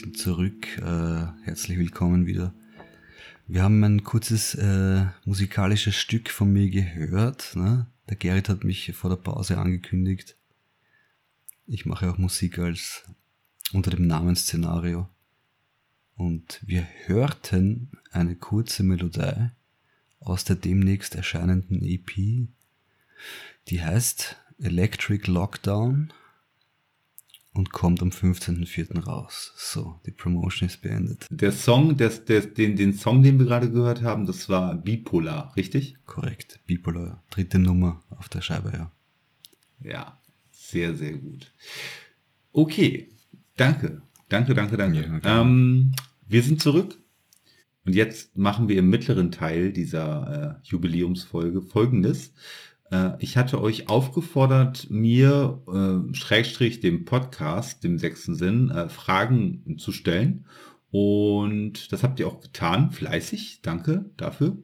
sind zurück. Äh, herzlich willkommen wieder. Wir haben ein kurzes äh, musikalisches Stück von mir gehört. Ne? Der Gerrit hat mich vor der Pause angekündigt. Ich mache auch Musik als unter dem Namen Szenario. Und wir hörten eine kurze Melodie aus der demnächst erscheinenden EP, die heißt Electric Lockdown und kommt am 15.04. raus. So, die Promotion ist beendet. Der Song, das, der, den, den Song, den wir gerade gehört haben, das war Bipolar, richtig? Korrekt, Bipolar. Dritte Nummer auf der Scheibe, ja. Ja, sehr, sehr gut. Okay, danke. Danke, danke, danke. Ja, okay. ähm, wir sind zurück. Und jetzt machen wir im mittleren Teil dieser äh, Jubiläumsfolge Folgendes. Äh, ich hatte euch aufgefordert, mir, äh, Schrägstrich dem Podcast, dem sechsten Sinn, äh, Fragen zu stellen. Und das habt ihr auch getan, fleißig. Danke dafür.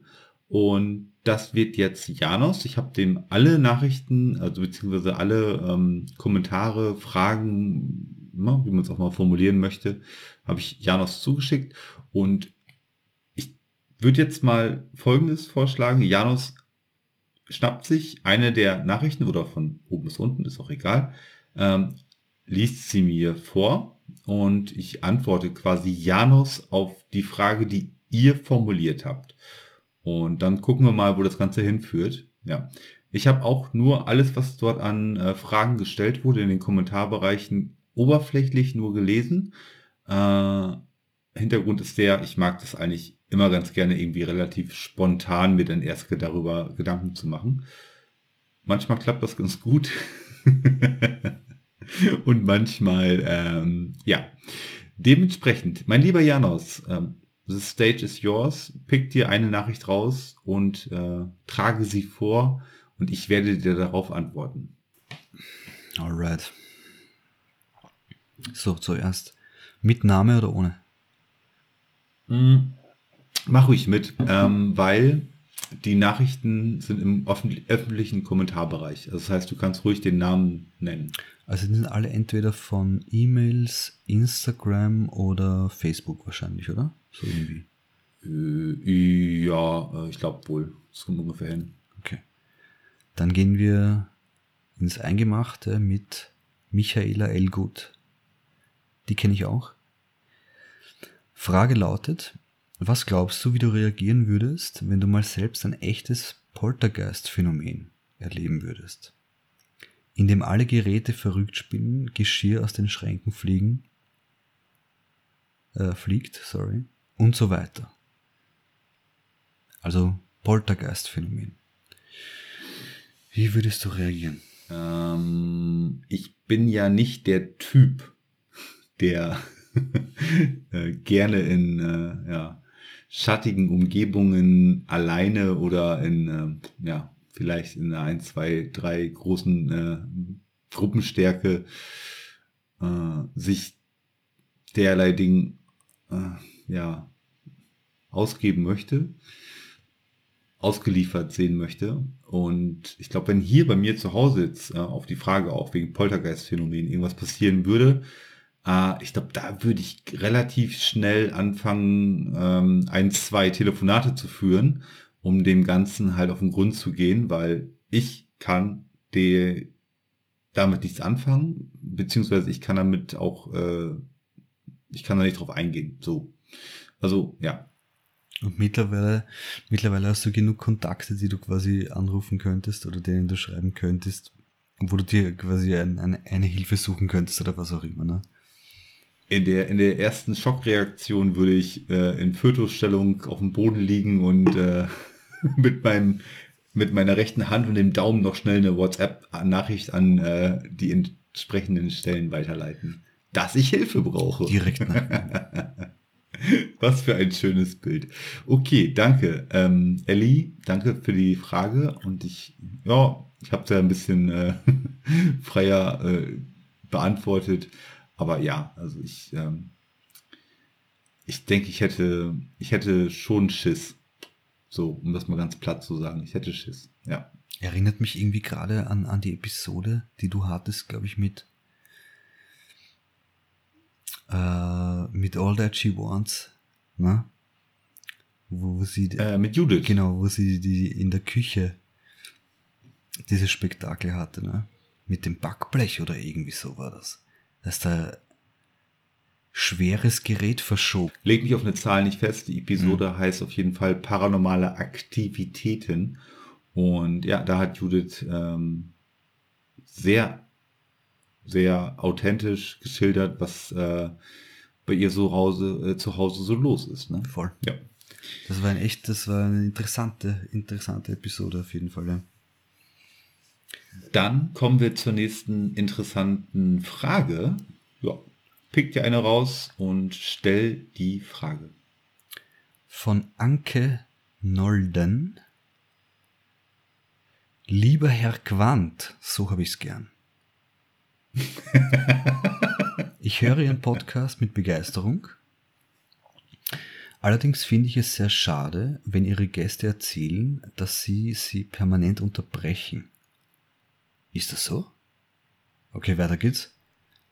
Und das wird jetzt Janos. Ich habe dem alle Nachrichten, also beziehungsweise alle ähm, Kommentare, Fragen, na, wie man es auch mal formulieren möchte, habe ich Janos zugeschickt. Und ich würde jetzt mal Folgendes vorschlagen. Janos schnappt sich eine der Nachrichten oder von oben bis unten, ist auch egal, ähm, liest sie mir vor und ich antworte quasi Janos auf die Frage, die ihr formuliert habt. Und dann gucken wir mal, wo das Ganze hinführt. Ja. Ich habe auch nur alles, was dort an äh, Fragen gestellt wurde in den Kommentarbereichen, oberflächlich nur gelesen. Äh, Hintergrund ist der, ich mag das eigentlich immer ganz gerne irgendwie relativ spontan mir dann erst darüber Gedanken zu machen. Manchmal klappt das ganz gut. Und manchmal, ähm, ja. Dementsprechend, mein lieber Janos, ähm, the stage is yours. Pick dir eine Nachricht raus und äh, trage sie vor und ich werde dir darauf antworten. Alright. So, zuerst. Mit Name oder ohne? Mm, Mach ruhig mit, ähm, weil die Nachrichten sind im öffentlichen Kommentarbereich. Also das heißt, du kannst ruhig den Namen nennen. Also die sind alle entweder von E-Mails, Instagram oder Facebook wahrscheinlich, oder? So irgendwie. Äh, ja, äh, ich glaube wohl. Das kommt ungefähr hin. Okay. Dann gehen wir ins Eingemachte mit Michaela Elgut. Die kenne ich auch. Frage lautet, was glaubst du, wie du reagieren würdest, wenn du mal selbst ein echtes Poltergeist-Phänomen erleben würdest? In dem alle Geräte verrückt spielen, Geschirr aus den Schränken fliegen, äh, fliegt, sorry, und so weiter. Also Poltergeist-Phänomen. Wie würdest du reagieren? Ähm, ich bin ja nicht der Typ, der äh, gerne in äh, ja, schattigen Umgebungen alleine oder in, äh, ja, vielleicht in einer ein, zwei, drei großen äh, Gruppenstärke äh, sich derlei Ding äh, ja, ausgeben möchte, ausgeliefert sehen möchte. Und ich glaube, wenn hier bei mir zu Hause jetzt äh, auf die Frage auch wegen Poltergeist-Phänomen irgendwas passieren würde, äh, ich glaube, da würde ich relativ schnell anfangen, ähm, ein, zwei Telefonate zu führen, um dem Ganzen halt auf den Grund zu gehen, weil ich kann die, damit nichts anfangen, beziehungsweise ich kann damit auch, äh, ich kann da nicht drauf eingehen. So. Also, ja. Und mittlerweile, mittlerweile hast du genug Kontakte, die du quasi anrufen könntest oder denen du schreiben könntest, wo du dir quasi ein, eine, eine Hilfe suchen könntest oder was auch immer, ne? In der, in der ersten Schockreaktion würde ich äh, in Fötusstellung auf dem Boden liegen und äh, mit meinem mit meiner rechten Hand und dem Daumen noch schnell eine WhatsApp-Nachricht an äh, die entsprechenden Stellen weiterleiten, dass ich Hilfe brauche. Direkt. Was für ein schönes Bild. Okay, danke. Ähm, Ellie, danke für die Frage und ich, ja, ich habe es ja ein bisschen äh, freier äh, beantwortet. Aber ja, also ich, ähm, ich denke, ich hätte, ich hätte schon Schiss. So, um das mal ganz platt zu sagen. Ich hätte Schiss, ja. Erinnert mich irgendwie gerade an, an die Episode, die du hattest, glaube ich, mit, äh, mit All That She Wants, ne? Wo sie, äh, mit Judith. Genau, wo sie die in der Küche dieses Spektakel hatte, ne? Mit dem Backblech oder irgendwie so war das. Dass da schweres Gerät verschob. Leg mich auf eine Zahl nicht fest. Die Episode mhm. heißt auf jeden Fall Paranormale Aktivitäten. Und ja, da hat Judith ähm, sehr, sehr authentisch geschildert, was äh, bei ihr so Hause, äh, zu Hause so los ist. Ne? Voll. Ja. Das war ein echt, das war eine interessante, interessante Episode auf jeden Fall. Ja. Dann kommen wir zur nächsten interessanten Frage. Ja, pick dir eine raus und stell die Frage. Von Anke Nolden. Lieber Herr Quandt, so habe ich es gern. ich höre Ihren Podcast mit Begeisterung. Allerdings finde ich es sehr schade, wenn Ihre Gäste erzählen, dass Sie sie permanent unterbrechen. Ist das so? Okay, weiter geht's.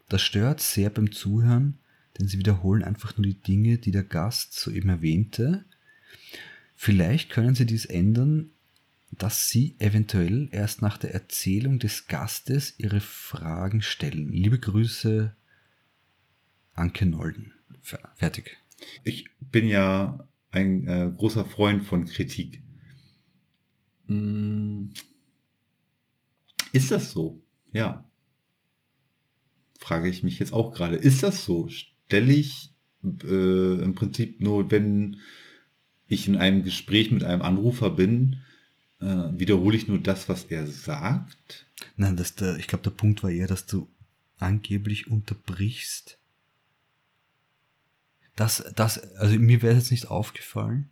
Das stört sehr beim Zuhören, denn sie wiederholen einfach nur die Dinge, die der Gast soeben erwähnte. Vielleicht können sie dies ändern, dass sie eventuell erst nach der Erzählung des Gastes ihre Fragen stellen. Liebe Grüße, Anke Nolden. Fertig. Ich bin ja ein äh, großer Freund von Kritik. Ist das so? Ja frage ich mich jetzt auch gerade. Ist das so? Stelle ich äh, im Prinzip nur, wenn ich in einem Gespräch mit einem Anrufer bin, äh, wiederhole ich nur das, was er sagt? Nein, das der, ich glaube, der Punkt war eher, dass du angeblich unterbrichst. Das, das, also mir wäre jetzt nicht aufgefallen,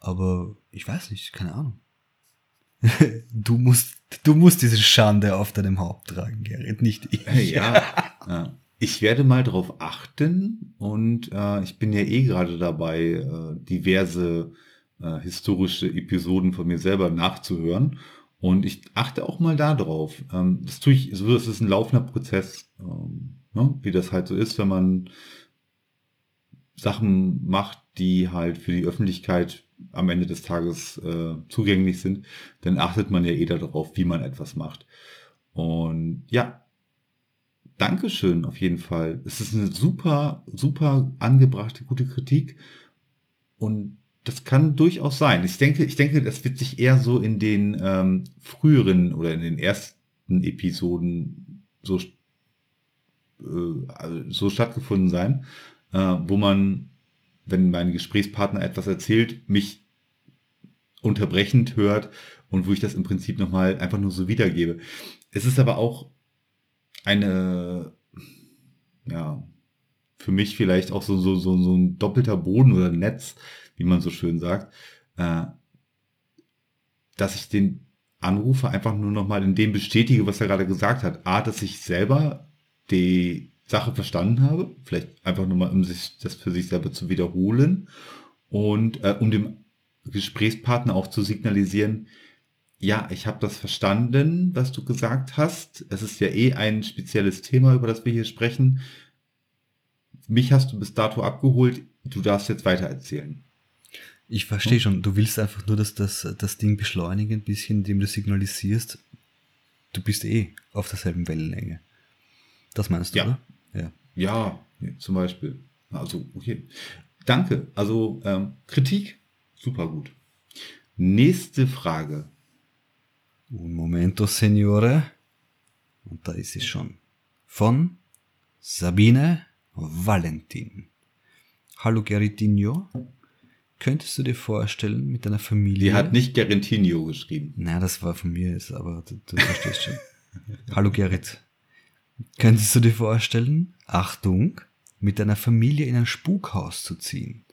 aber ich weiß nicht, keine Ahnung. Du musst, du musst diese Schande auf deinem Haupt tragen, Gerrit, nicht ich. Ja, ja. ich werde mal darauf achten und äh, ich bin ja eh gerade dabei, äh, diverse äh, historische Episoden von mir selber nachzuhören. Und ich achte auch mal da drauf. Ähm, das tue ich, so das ist ein laufender Prozess, ähm, ne? wie das halt so ist, wenn man Sachen macht, die halt für die Öffentlichkeit am Ende des Tages äh, zugänglich sind, dann achtet man ja eh darauf, wie man etwas macht. Und ja, Dankeschön auf jeden Fall. Es ist eine super, super angebrachte, gute Kritik. Und das kann durchaus sein. Ich denke, ich denke, das wird sich eher so in den ähm, früheren oder in den ersten Episoden so, äh, so stattgefunden sein, äh, wo man wenn mein Gesprächspartner etwas erzählt, mich unterbrechend hört und wo ich das im Prinzip nochmal einfach nur so wiedergebe. Es ist aber auch eine, ja, für mich vielleicht auch so, so, so, so ein doppelter Boden oder Netz, wie man so schön sagt, äh, dass ich den Anrufer einfach nur nochmal in dem bestätige, was er gerade gesagt hat. A, dass ich selber die Sache verstanden habe, vielleicht einfach nur mal, um sich das für sich selber zu wiederholen und äh, um dem Gesprächspartner auch zu signalisieren, ja, ich habe das verstanden, was du gesagt hast. Es ist ja eh ein spezielles Thema, über das wir hier sprechen. Mich hast du bis dato abgeholt, du darfst jetzt weiter erzählen. Ich verstehe schon, du willst einfach nur, dass das, das Ding beschleunigen, ein bisschen, indem du signalisierst, du bist eh auf derselben Wellenlänge. Das meinst du, ja. oder? Ja. Ja, zum Beispiel. Also, okay. Danke. Also, ähm, Kritik, super gut. Nächste Frage. Un momento, Signore. Und da ist es schon. Von Sabine Valentin. Hallo Geritinho. Könntest du dir vorstellen, mit deiner Familie. Die hat nicht Geritinho geschrieben. Nein, das war von mir, aber du, du verstehst schon. Hallo Gerrit. Könntest du dir vorstellen, Achtung, mit deiner Familie in ein Spukhaus zu ziehen,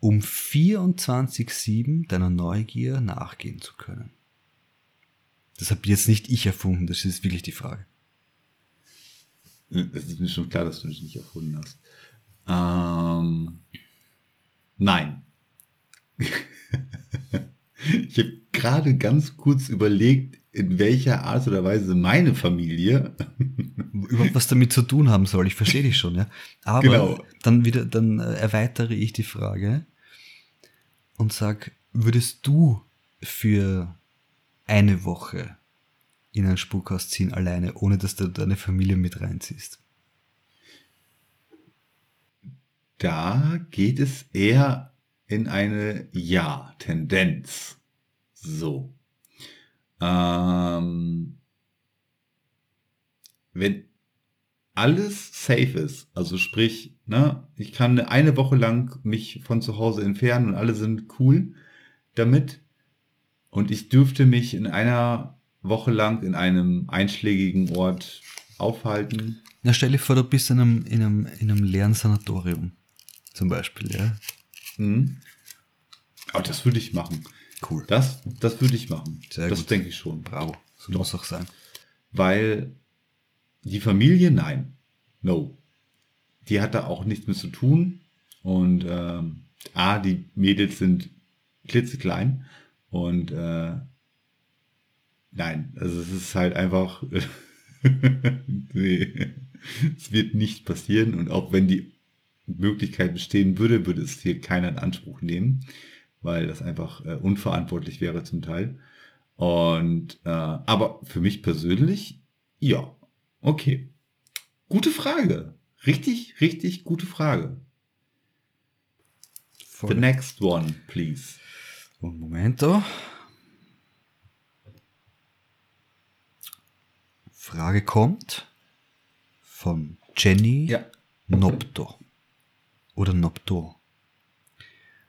um 24-7 deiner Neugier nachgehen zu können? Das habe jetzt nicht ich erfunden, das ist wirklich die Frage. Es ist mir schon klar, dass du dich nicht erfunden hast. Ähm, nein. ich habe gerade ganz kurz überlegt, in welcher Art oder Weise meine Familie überhaupt was damit zu tun haben soll. Ich verstehe dich schon, ja. Aber genau. dann wieder, dann äh, erweitere ich die Frage und sag, würdest du für eine Woche in ein Spukhaus ziehen alleine, ohne dass du deine Familie mit reinziehst? Da geht es eher in eine Ja-Tendenz. So. Ähm, wenn alles safe ist, also sprich, ne, ich kann eine Woche lang mich von zu Hause entfernen und alle sind cool damit und ich dürfte mich in einer Woche lang in einem einschlägigen Ort aufhalten. Na, stell dir vor, du bist in einem, in einem, in einem leeren Sanatorium, zum Beispiel, ja. Mhm. Aber das würde ich machen. Cool. Das, das würde ich machen. Sehr das denke ich schon. Bravo. So Doch. muss auch sein. Weil die Familie, nein. No. Die hat da auch nichts mit zu tun. Und ähm, A, die Mädels sind klitzeklein. Und äh, nein, also es ist halt einfach. nee, es wird nicht passieren. Und auch wenn die Möglichkeit bestehen würde, würde es hier keiner in Anspruch nehmen weil das einfach äh, unverantwortlich wäre zum Teil. Und äh, aber für mich persönlich, ja, okay. Gute Frage. Richtig, richtig gute Frage. Voll. The next one, please. Un momento. Frage kommt von Jenny ja. Nopto. Oder Nopto.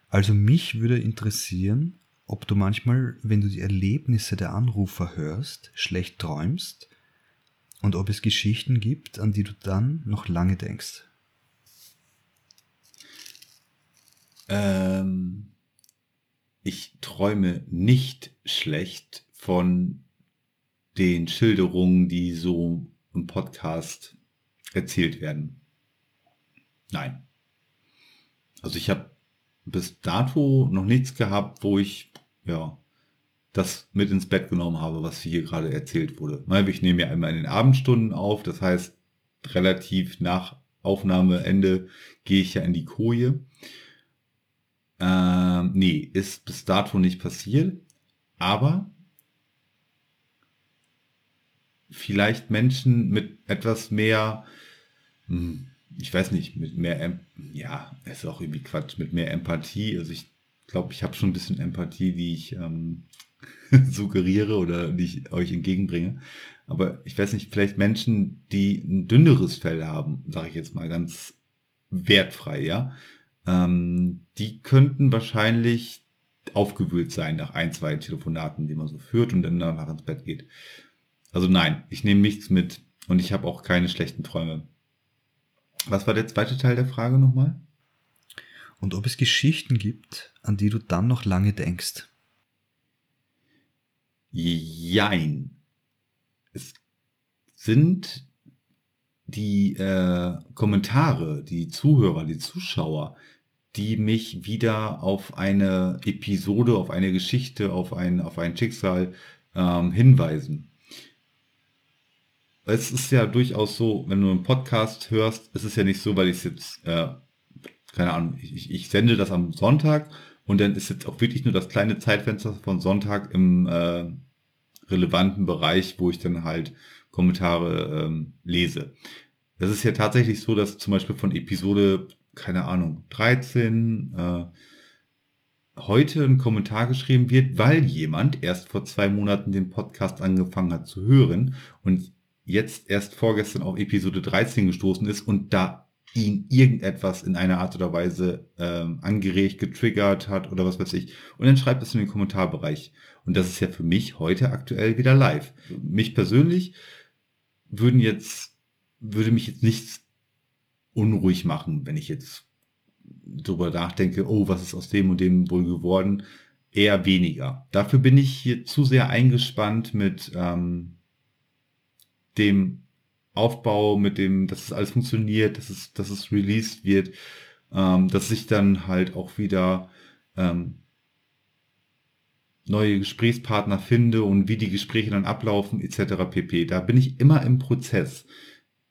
Also mich würde interessieren, ob du manchmal, wenn du die Erlebnisse der Anrufer hörst, schlecht träumst und ob es Geschichten gibt, an die du dann noch lange denkst. Ähm, ich träume nicht schlecht von den Schilderungen, die so im Podcast erzählt werden. Nein. Also ich habe bis dato noch nichts gehabt, wo ich ja das mit ins Bett genommen habe, was hier gerade erzählt wurde. Ich nehme ja einmal in den Abendstunden auf, das heißt relativ nach Aufnahmeende gehe ich ja in die Koje. Ähm, nee, ist bis dato nicht passiert, aber vielleicht Menschen mit etwas mehr, hm, ich weiß nicht, mit mehr, ja, ist auch irgendwie Quatsch, mit mehr Empathie. Also ich glaube, ich habe schon ein bisschen Empathie, die ich ähm, suggeriere oder die ich euch entgegenbringe. Aber ich weiß nicht, vielleicht Menschen, die ein dünneres Fell haben, sage ich jetzt mal ganz wertfrei, ja, ähm, die könnten wahrscheinlich aufgewühlt sein nach ein, zwei Telefonaten, die man so führt und dann danach ins Bett geht. Also nein, ich nehme nichts mit und ich habe auch keine schlechten Träume. Was war der zweite Teil der Frage nochmal? Und ob es Geschichten gibt, an die du dann noch lange denkst? Jein. Es sind die äh, Kommentare, die Zuhörer, die Zuschauer, die mich wieder auf eine Episode, auf eine Geschichte, auf ein, auf ein Schicksal ähm, hinweisen es ist ja durchaus so, wenn du einen Podcast hörst, ist es ja nicht so, weil ich jetzt, äh, keine Ahnung, ich, ich sende das am Sonntag und dann ist jetzt auch wirklich nur das kleine Zeitfenster von Sonntag im äh, relevanten Bereich, wo ich dann halt Kommentare ähm, lese. Es ist ja tatsächlich so, dass zum Beispiel von Episode, keine Ahnung, 13 äh, heute ein Kommentar geschrieben wird, weil jemand erst vor zwei Monaten den Podcast angefangen hat zu hören und jetzt erst vorgestern auf Episode 13 gestoßen ist und da ihn irgendetwas in einer Art oder Weise ähm, angeregt, getriggert hat oder was weiß ich. Und dann schreibt es in den Kommentarbereich. Und das ist ja für mich heute aktuell wieder live. Mich persönlich würden jetzt, würde mich jetzt nichts unruhig machen, wenn ich jetzt darüber nachdenke, oh, was ist aus dem und dem wohl geworden? Eher weniger. Dafür bin ich hier zu sehr eingespannt mit ähm, dem Aufbau, mit dem, dass es alles funktioniert, dass es, dass es released wird, ähm, dass ich dann halt auch wieder ähm, neue Gesprächspartner finde und wie die Gespräche dann ablaufen, etc. pp. Da bin ich immer im Prozess.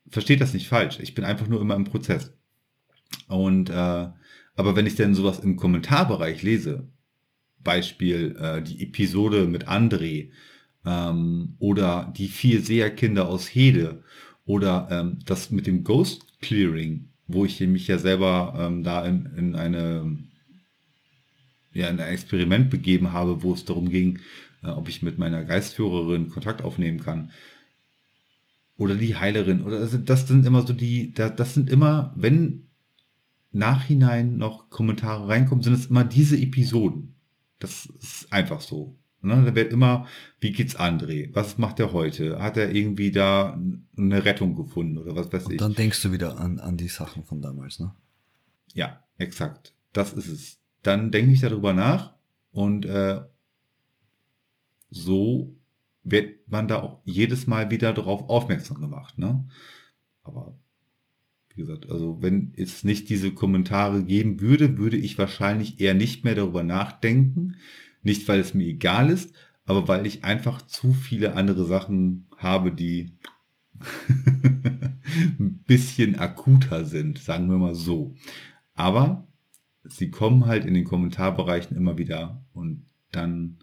versteht das nicht falsch. Ich bin einfach nur immer im Prozess. Und äh, aber wenn ich denn sowas im Kommentarbereich lese, Beispiel äh, die Episode mit André ähm, oder die vier Seherkinder aus Hede oder ähm, das mit dem Ghost Clearing, wo ich mich ja selber ähm, da in, in eine ja, in ein Experiment begeben habe, wo es darum ging, äh, ob ich mit meiner Geistführerin Kontakt aufnehmen kann. Oder die Heilerin. Oder also das sind immer so die, das sind immer, wenn nachhinein noch Kommentare reinkommen, sind es immer diese Episoden. Das ist einfach so. Ne? Da wird immer, wie geht's André? Was macht er heute? Hat er irgendwie da eine Rettung gefunden oder was weiß Und ich? dann denkst du wieder an, an die Sachen von damals, ne? Ja, exakt. Das ist es. Dann denke ich darüber nach und äh, so wird man da auch jedes Mal wieder darauf aufmerksam gemacht. Ne? Aber wie gesagt, also wenn es nicht diese Kommentare geben würde, würde ich wahrscheinlich eher nicht mehr darüber nachdenken. Nicht, weil es mir egal ist, aber weil ich einfach zu viele andere Sachen habe, die ein bisschen akuter sind, sagen wir mal so. Aber sie kommen halt in den Kommentarbereichen immer wieder und dann,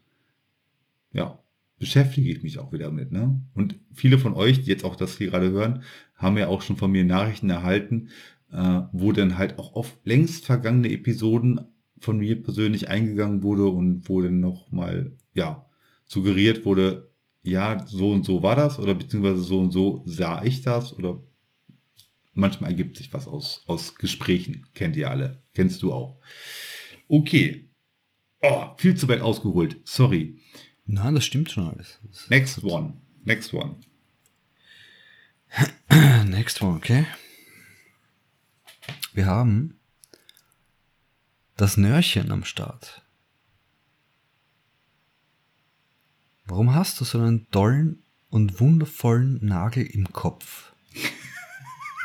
ja, beschäftige ich mich auch wieder mit. Ne? Und viele von euch, die jetzt auch das hier gerade hören, haben ja auch schon von mir Nachrichten erhalten, äh, wo dann halt auch auf längst vergangene Episoden von mir persönlich eingegangen wurde und wo dann nochmal, ja, suggeriert wurde, ja, so und so war das oder beziehungsweise so und so sah ich das oder manchmal ergibt sich was aus, aus Gesprächen. Kennt ihr alle. Kennst du auch. Okay. Oh, viel zu weit ausgeholt. Sorry. Nein, das stimmt schon alles. Next one. Next one. Next one, okay. Wir haben das Nörchen am Start. Warum hast du so einen tollen und wundervollen Nagel im Kopf?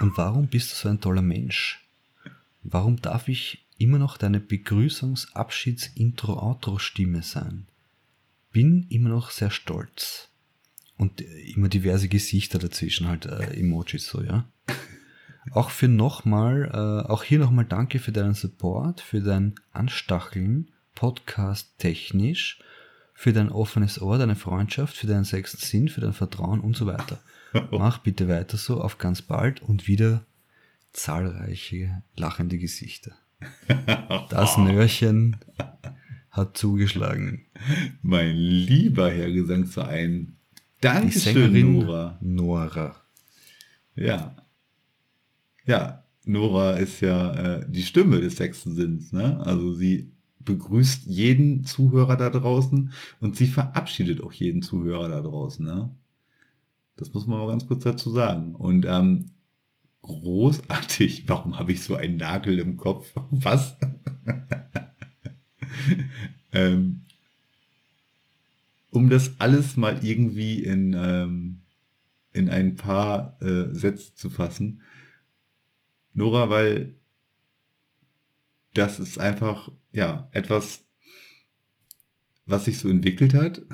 Und warum bist du so ein toller Mensch? Warum darf ich immer noch deine Begrüßungs-, Abschieds-, Intro-, Outro-Stimme sein? Bin immer noch sehr stolz. Und immer diverse Gesichter dazwischen, halt äh, Emojis so, ja. Auch für nochmal, äh, auch hier nochmal danke für deinen Support, für dein Anstacheln, Podcast technisch, für dein offenes Ohr, deine Freundschaft, für deinen sechsten Sinn, für dein Vertrauen und so weiter. Mach bitte weiter so, auf ganz bald und wieder zahlreiche lachende Gesichter. Das Nörchen hat zugeschlagen. Mein lieber Herr Gesangsverein. Die Dankeschön, Sängerin Nora. Nora. Ja. Ja, Nora ist ja äh, die Stimme des sechsten Sinns. Ne? Also sie begrüßt jeden Zuhörer da draußen und sie verabschiedet auch jeden Zuhörer da draußen. Ne? Das muss man mal ganz kurz dazu sagen. Und ähm, großartig, warum habe ich so einen Nagel im Kopf? Was? ähm, um das alles mal irgendwie in, ähm, in ein paar äh, Sätze zu fassen. Nora, weil das ist einfach, ja, etwas, was sich so entwickelt hat.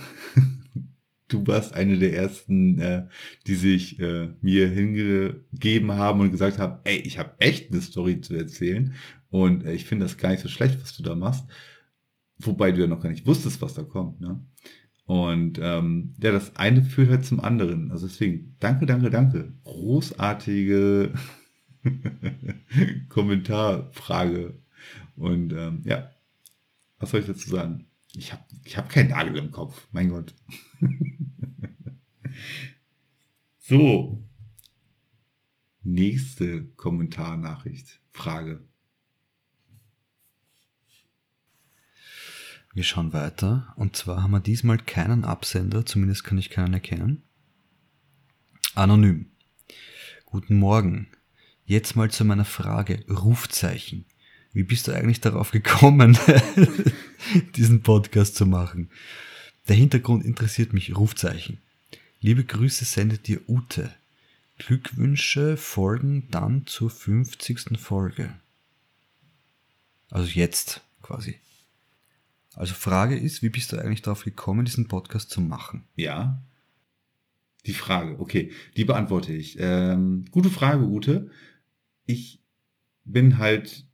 Du warst eine der ersten, äh, die sich äh, mir hingegeben haben und gesagt haben, ey, ich habe echt eine Story zu erzählen und äh, ich finde das gar nicht so schlecht, was du da machst. Wobei du ja noch gar nicht wusstest, was da kommt. Ne? Und ähm, ja, das eine führt halt zum anderen. Also deswegen, danke, danke, danke. Großartige Kommentarfrage. Und ähm, ja, was soll ich dazu sagen? Ich habe ich hab keinen Nagel im Kopf, mein Gott. so. Nächste Kommentarnachricht, Frage. Wir schauen weiter. Und zwar haben wir diesmal keinen Absender, zumindest kann ich keinen erkennen. Anonym. Guten Morgen. Jetzt mal zu meiner Frage. Rufzeichen. Wie bist du eigentlich darauf gekommen, diesen Podcast zu machen? Der Hintergrund interessiert mich. Rufzeichen. Liebe Grüße sendet dir Ute. Glückwünsche folgen dann zur 50. Folge. Also jetzt quasi. Also Frage ist, wie bist du eigentlich darauf gekommen, diesen Podcast zu machen? Ja. Die Frage, okay, die beantworte ich. Ähm, gute Frage, Ute. Ich bin halt,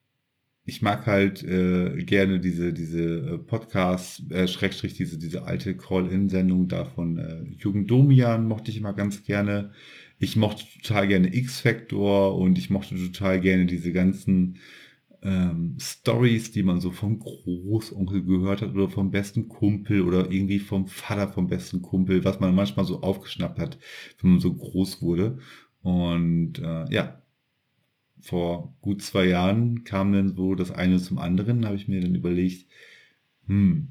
ich mag halt äh, gerne diese diese äh, Podcasts, äh, Schrägstrich diese diese alte Call-in-Sendung da von äh, Jürgen Domian mochte ich immer ganz gerne. Ich mochte total gerne X-Factor und ich mochte total gerne diese ganzen ähm, Stories, die man so vom Großonkel gehört hat oder vom besten Kumpel oder irgendwie vom Vater vom besten Kumpel, was man manchmal so aufgeschnappt hat, wenn man so groß wurde. Und äh, ja, vor gut zwei Jahren kam dann so das eine zum anderen, habe ich mir dann überlegt, hm,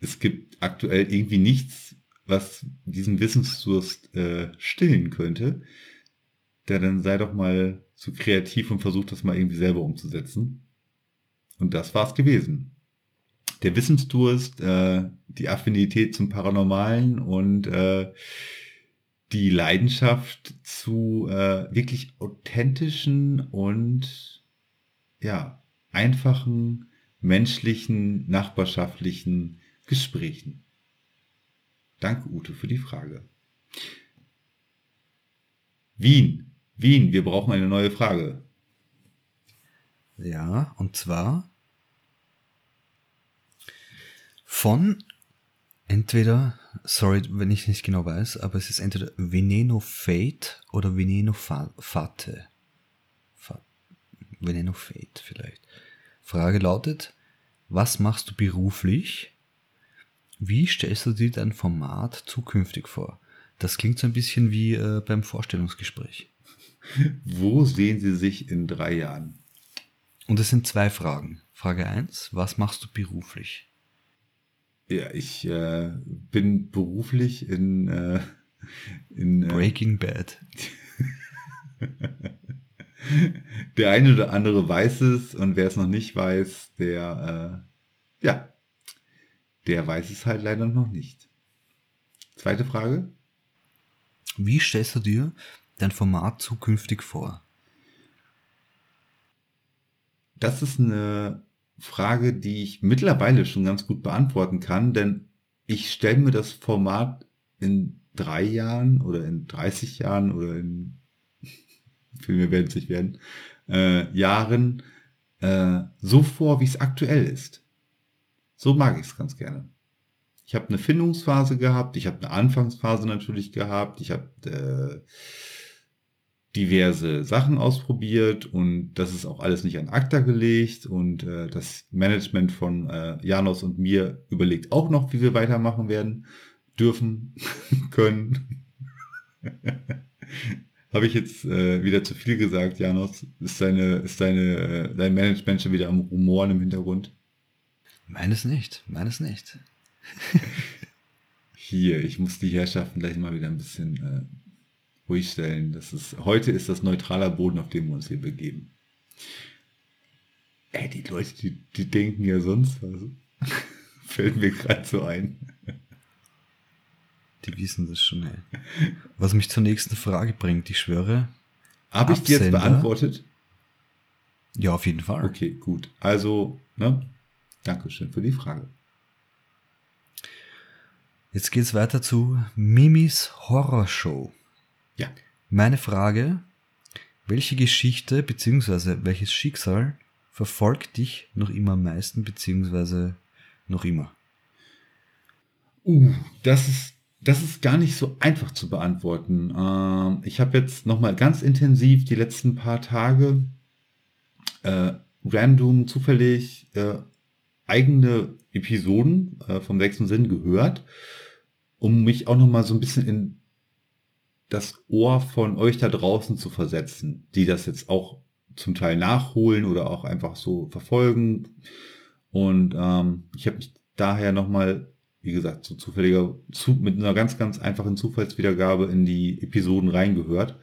es gibt aktuell irgendwie nichts, was diesen Wissensdurst äh, stillen könnte. Der dann sei doch mal zu kreativ und versucht das mal irgendwie selber umzusetzen. Und das war's gewesen. Der Wissensdurst, äh, die Affinität zum Paranormalen und äh, die Leidenschaft zu äh, wirklich authentischen und ja, einfachen, menschlichen, nachbarschaftlichen Gesprächen. Danke, Ute, für die Frage. Wien. Wien, wir brauchen eine neue Frage. Ja, und zwar von entweder, sorry, wenn ich nicht genau weiß, aber es ist entweder Veneno Fate oder Veneno Fate. Veneno Fate vielleicht. Frage lautet, was machst du beruflich? Wie stellst du dir dein Format zukünftig vor? Das klingt so ein bisschen wie äh, beim Vorstellungsgespräch. Wo sehen Sie sich in drei Jahren? Und es sind zwei Fragen. Frage eins: was machst du beruflich? Ja, ich äh, bin beruflich in, äh, in äh, Breaking Bad. der eine oder andere weiß es und wer es noch nicht weiß, der äh, ja, der weiß es halt leider noch nicht. Zweite Frage. Wie stellst du dir dein Format zukünftig vor? Das ist eine Frage, die ich mittlerweile schon ganz gut beantworten kann, denn ich stelle mir das Format in drei Jahren oder in 30 Jahren oder in viel mehr werden es nicht werden, äh, Jahren äh, so vor, wie es aktuell ist. So mag ich es ganz gerne. Ich habe eine Findungsphase gehabt, ich habe eine Anfangsphase natürlich gehabt, ich habe äh, diverse Sachen ausprobiert und das ist auch alles nicht an ACTA gelegt und äh, das Management von äh, Janos und mir überlegt auch noch, wie wir weitermachen werden, dürfen, können. Habe ich jetzt äh, wieder zu viel gesagt, Janos? Ist deine, ist deine, äh, dein Management schon wieder am Rumoren im Hintergrund? Meines nicht, meines nicht. Hier, ich muss die Herrschaften gleich mal wieder ein bisschen äh, ruhig stellen. Das ist, heute ist das neutraler Boden, auf dem wir uns hier begeben. Ey, die Leute, die, die denken ja sonst was. Fällt mir gerade so ein. Die wissen das schon, ey. Was mich zur nächsten Frage bringt, ich schwöre. Habe ich die jetzt beantwortet? Ja, auf jeden Fall. Okay, gut. Also, ne? Dankeschön für die Frage. Jetzt geht's weiter zu Mimis Horrorshow. Ja. Meine Frage, welche Geschichte bzw. welches Schicksal verfolgt dich noch immer am meisten bzw. noch immer? Uh, das ist, das ist gar nicht so einfach zu beantworten. Ähm, ich habe jetzt nochmal ganz intensiv die letzten paar Tage äh, random, zufällig äh, eigene Episoden äh, vom sechsten Sinn gehört um mich auch noch mal so ein bisschen in das Ohr von euch da draußen zu versetzen, die das jetzt auch zum Teil nachholen oder auch einfach so verfolgen. Und ähm, ich habe mich daher noch mal, wie gesagt, so zufälliger, zu, mit einer ganz, ganz einfachen Zufallswiedergabe in die Episoden reingehört.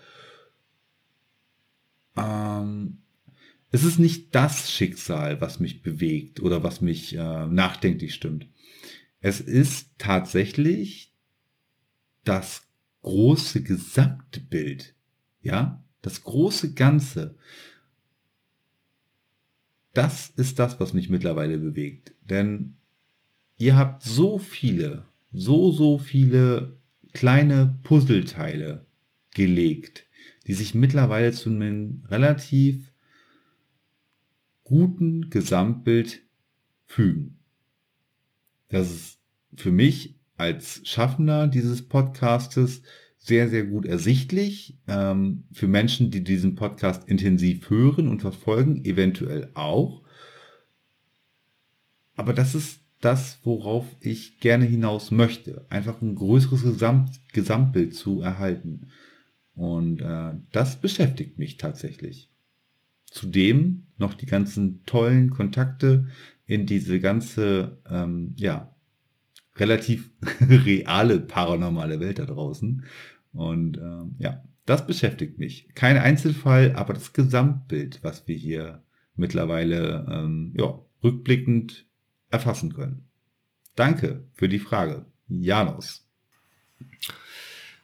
Ähm, es ist nicht das Schicksal, was mich bewegt oder was mich äh, nachdenklich stimmt. Es ist tatsächlich das große Gesamtbild. Ja, das große Ganze. Das ist das, was mich mittlerweile bewegt. Denn ihr habt so viele, so, so viele kleine Puzzleteile gelegt, die sich mittlerweile zu einem relativ guten Gesamtbild fügen. Das ist für mich als Schaffender dieses Podcastes sehr, sehr gut ersichtlich. Ähm, für Menschen, die diesen Podcast intensiv hören und verfolgen, eventuell auch. Aber das ist das, worauf ich gerne hinaus möchte. Einfach ein größeres Gesamt Gesamtbild zu erhalten. Und äh, das beschäftigt mich tatsächlich. Zudem noch die ganzen tollen Kontakte in diese ganze, ähm, ja, relativ reale paranormale Welt da draußen. Und ähm, ja, das beschäftigt mich. Kein Einzelfall, aber das Gesamtbild, was wir hier mittlerweile ähm, ja, rückblickend erfassen können. Danke für die Frage, Janos.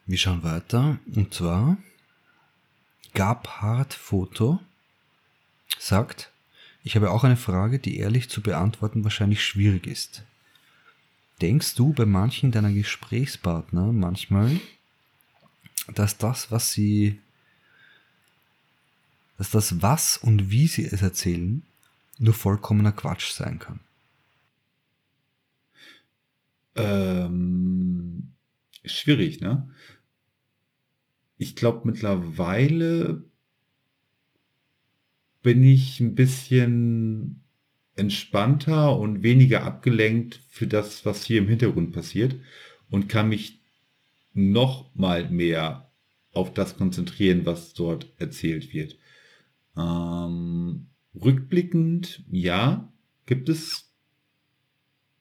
Wir schauen weiter. Und zwar Gabhard Foto sagt, ich habe auch eine Frage, die ehrlich zu beantworten wahrscheinlich schwierig ist. Denkst du bei manchen deiner Gesprächspartner manchmal, dass das, was sie, dass das was und wie sie es erzählen, nur vollkommener Quatsch sein kann? Ähm, schwierig, ne? Ich glaube, mittlerweile bin ich ein bisschen entspannter und weniger abgelenkt für das, was hier im Hintergrund passiert und kann mich noch mal mehr auf das konzentrieren, was dort erzählt wird. Ähm, rückblickend, ja, gibt es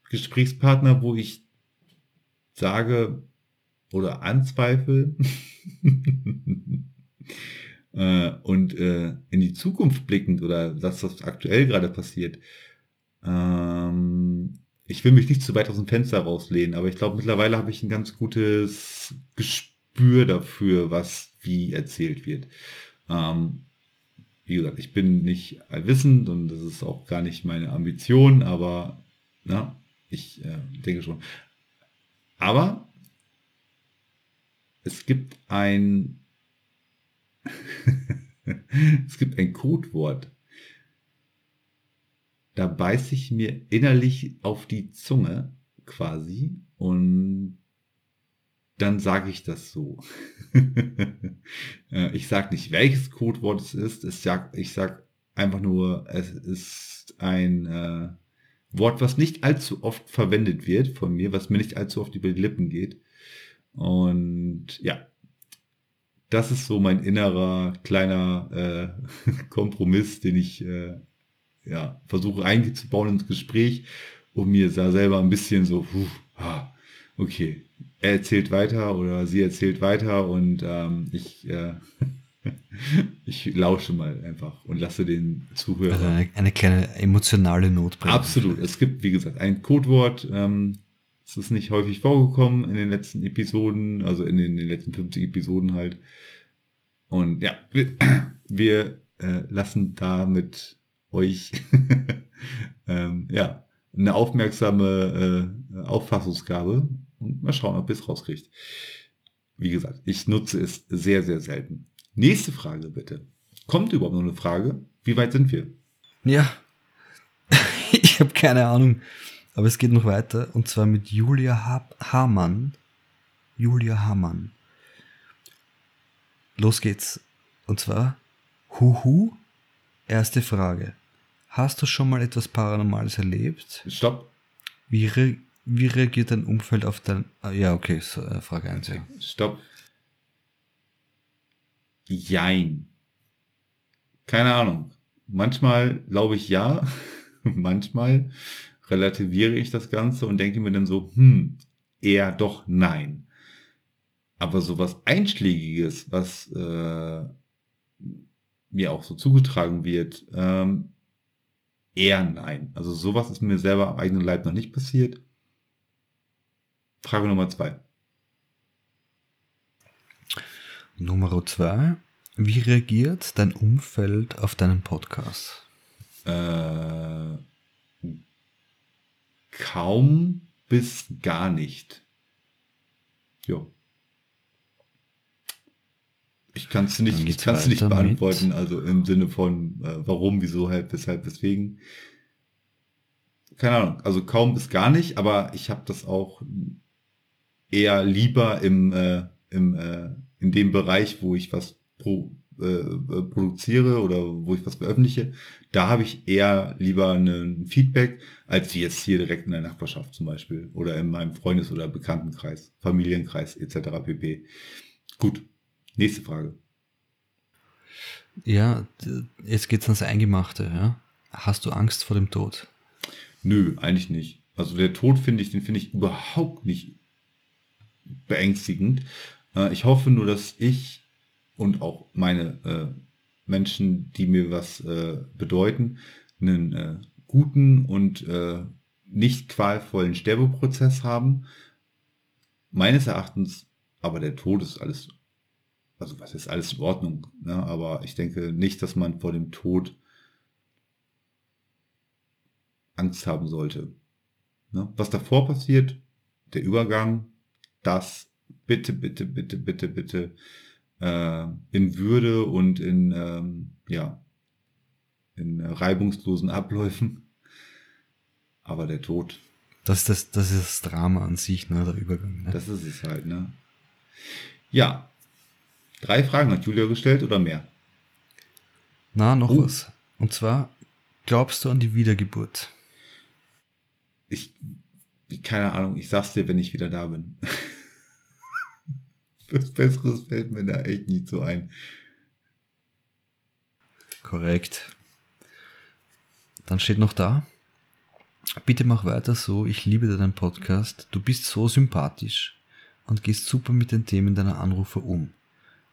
Gesprächspartner, wo ich sage oder anzweifle äh, und äh, in die Zukunft blickend oder das, was aktuell gerade passiert, ähm, ich will mich nicht zu weit aus dem Fenster rauslehnen, aber ich glaube, mittlerweile habe ich ein ganz gutes Gespür dafür, was wie erzählt wird. Ähm, wie gesagt, ich bin nicht allwissend und das ist auch gar nicht meine Ambition, aber na, ich äh, denke schon. Aber es gibt ein es gibt ein Codewort. Da beiß ich mir innerlich auf die Zunge quasi und dann sage ich das so. Äh, ich sage nicht, welches Codewort es ist. Ich sage ich sag einfach nur, es ist ein äh, Wort, was nicht allzu oft verwendet wird von mir, was mir nicht allzu oft über die Lippen geht. Und ja, das ist so mein innerer kleiner äh, Kompromiss, den ich äh, ja, versuche einzubauen ins Gespräch, um mir da selber ein bisschen so, puh, ah, okay, er erzählt weiter oder sie erzählt weiter und ähm, ich, äh, ich lausche mal einfach und lasse den Zuhörer. Also eine, eine kleine emotionale Notbremse. Absolut. Es gibt, wie gesagt, ein Codewort, ähm, es ist nicht häufig vorgekommen in den letzten Episoden, also in den, in den letzten 50 Episoden halt. Und ja, wir, wir äh, lassen da mit euch ähm, ja, eine aufmerksame äh, Auffassungsgabe und mal schauen, ob ihr es rauskriegt. Wie gesagt, ich nutze es sehr, sehr selten. Nächste Frage bitte. Kommt überhaupt noch eine Frage? Wie weit sind wir? Ja, ich habe keine Ahnung. Aber es geht noch weiter und zwar mit Julia ha Hamann. Julia Hamann. Los geht's. Und zwar, Huhu, erste Frage. Hast du schon mal etwas Paranormales erlebt? Stopp. Wie, re wie reagiert dein Umfeld auf dein... Ah, ja, okay, so, äh, Frage 1. Ja. Stopp. Jein. Keine Ahnung. Manchmal glaube ich ja, manchmal relativiere ich das Ganze und denke mir dann so, hm, eher doch nein. Aber so was Einschlägiges, was äh, mir auch so zugetragen wird, ähm, eher nein. Also sowas ist mir selber am eigenen Leib noch nicht passiert. Frage Nummer zwei. Nummer zwei. Wie reagiert dein Umfeld auf deinen Podcast? Äh, kaum bis gar nicht. Jo. Ich kann es nicht, ich kann's nicht beantworten, mit. also im Sinne von äh, warum, wieso, halt, weshalb, weswegen. Keine Ahnung, also kaum bis gar nicht, aber ich habe das auch eher lieber im, äh, im, äh, in dem Bereich, wo ich was pro äh, äh produziere oder wo ich was veröffentliche, da habe ich eher lieber ein Feedback, als jetzt hier direkt in der Nachbarschaft zum Beispiel oder in meinem Freundes- oder Bekanntenkreis, Familienkreis etc. pp. Gut, nächste Frage. Ja, jetzt geht's ans Eingemachte. Ja? Hast du Angst vor dem Tod? Nö, eigentlich nicht. Also der Tod finde ich, den finde ich überhaupt nicht beängstigend. Äh, ich hoffe nur, dass ich und auch meine äh, Menschen, die mir was äh, bedeuten, einen äh, guten und äh, nicht qualvollen Sterbeprozess haben. Meines Erachtens, aber der Tod ist alles, also was ist alles in Ordnung, ne? aber ich denke nicht, dass man vor dem Tod Angst haben sollte. Ne? Was davor passiert, der Übergang, das bitte, bitte, bitte, bitte, bitte äh, in Würde und in, ähm, ja, in reibungslosen Abläufen. Aber der Tod. Das ist das, das, ist das Drama an sich, ne, der Übergang. Ne? Das ist es halt, ne? Ja. Drei Fragen hat Julia gestellt oder mehr? Na, noch oh. was. Und zwar, glaubst du an die Wiedergeburt? Ich, keine Ahnung, ich sag's dir, wenn ich wieder da bin. Was Besseres fällt mir da echt nicht so ein. Korrekt. Dann steht noch da. Bitte mach weiter so, ich liebe deinen Podcast. Du bist so sympathisch und gehst super mit den Themen deiner Anrufer um.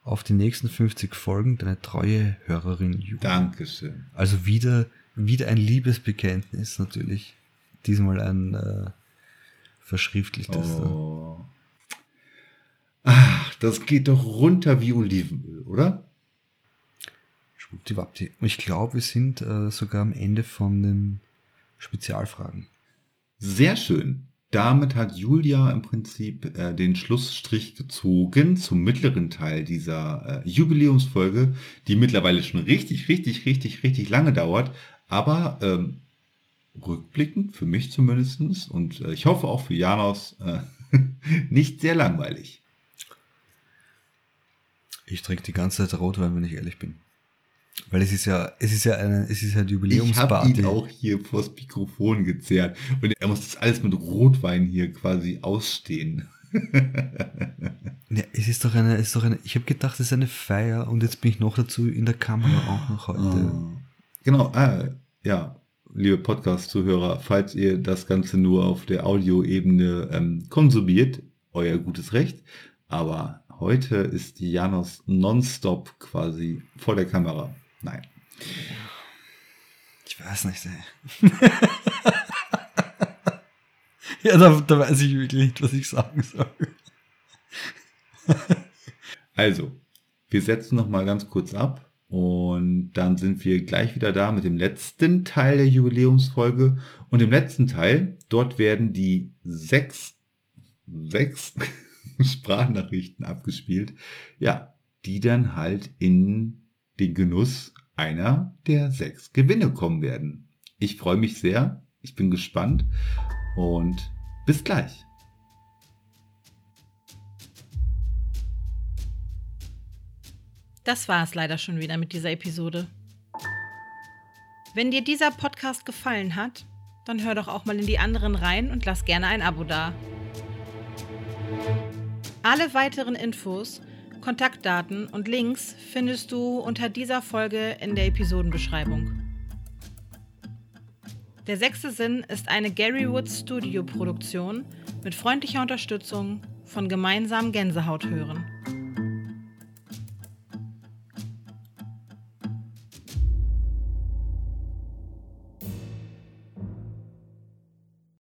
Auf die nächsten 50 Folgen deine treue Hörerin Julia. Dankeschön. Also wieder, wieder ein Liebesbekenntnis natürlich. Diesmal ein äh, verschriftlichtes. Oh. Ach, das geht doch runter wie Olivenöl, oder? Schwuppdiwuppdi. Ich glaube, wir sind äh, sogar am Ende von den Spezialfragen. Sehr schön. Damit hat Julia im Prinzip äh, den Schlussstrich gezogen zum mittleren Teil dieser äh, Jubiläumsfolge, die mittlerweile schon richtig, richtig, richtig, richtig lange dauert. Aber ähm, rückblickend, für mich zumindestens und äh, ich hoffe auch für Janos, äh, nicht sehr langweilig. Ich trinke die ganze Zeit Rotwein, wenn ich ehrlich bin. Weil es ist ja, es ist ja eine, es ist ja die Jubiläumsparty. Ich habe ihn auch hier vors Mikrofon gezerrt und er muss das alles mit Rotwein hier quasi ausstehen. ja, es ist doch eine, es ist doch eine. Ich habe gedacht, es ist eine Feier und jetzt bin ich noch dazu in der Kamera auch noch heute. Oh. Genau, ah, ja, liebe Podcast-Zuhörer, falls ihr das Ganze nur auf der Audioebene ähm, konsumiert, euer gutes Recht. Aber Heute ist Janos nonstop quasi vor der Kamera. Nein. Ich weiß nicht, ey. ja, da, da weiß ich wirklich nicht, was ich sagen soll. also, wir setzen noch mal ganz kurz ab und dann sind wir gleich wieder da mit dem letzten Teil der Jubiläumsfolge. Und im letzten Teil, dort werden die sechs, sechs Sprachnachrichten abgespielt, ja, die dann halt in den Genuss einer der sechs Gewinne kommen werden. Ich freue mich sehr, ich bin gespannt und bis gleich. Das war es leider schon wieder mit dieser Episode. Wenn dir dieser Podcast gefallen hat, dann hör doch auch mal in die anderen rein und lass gerne ein Abo da. Alle weiteren Infos, Kontaktdaten und Links findest du unter dieser Folge in der Episodenbeschreibung. Der sechste Sinn ist eine Gary Woods Studio Produktion mit freundlicher Unterstützung von gemeinsam Gänsehaut hören.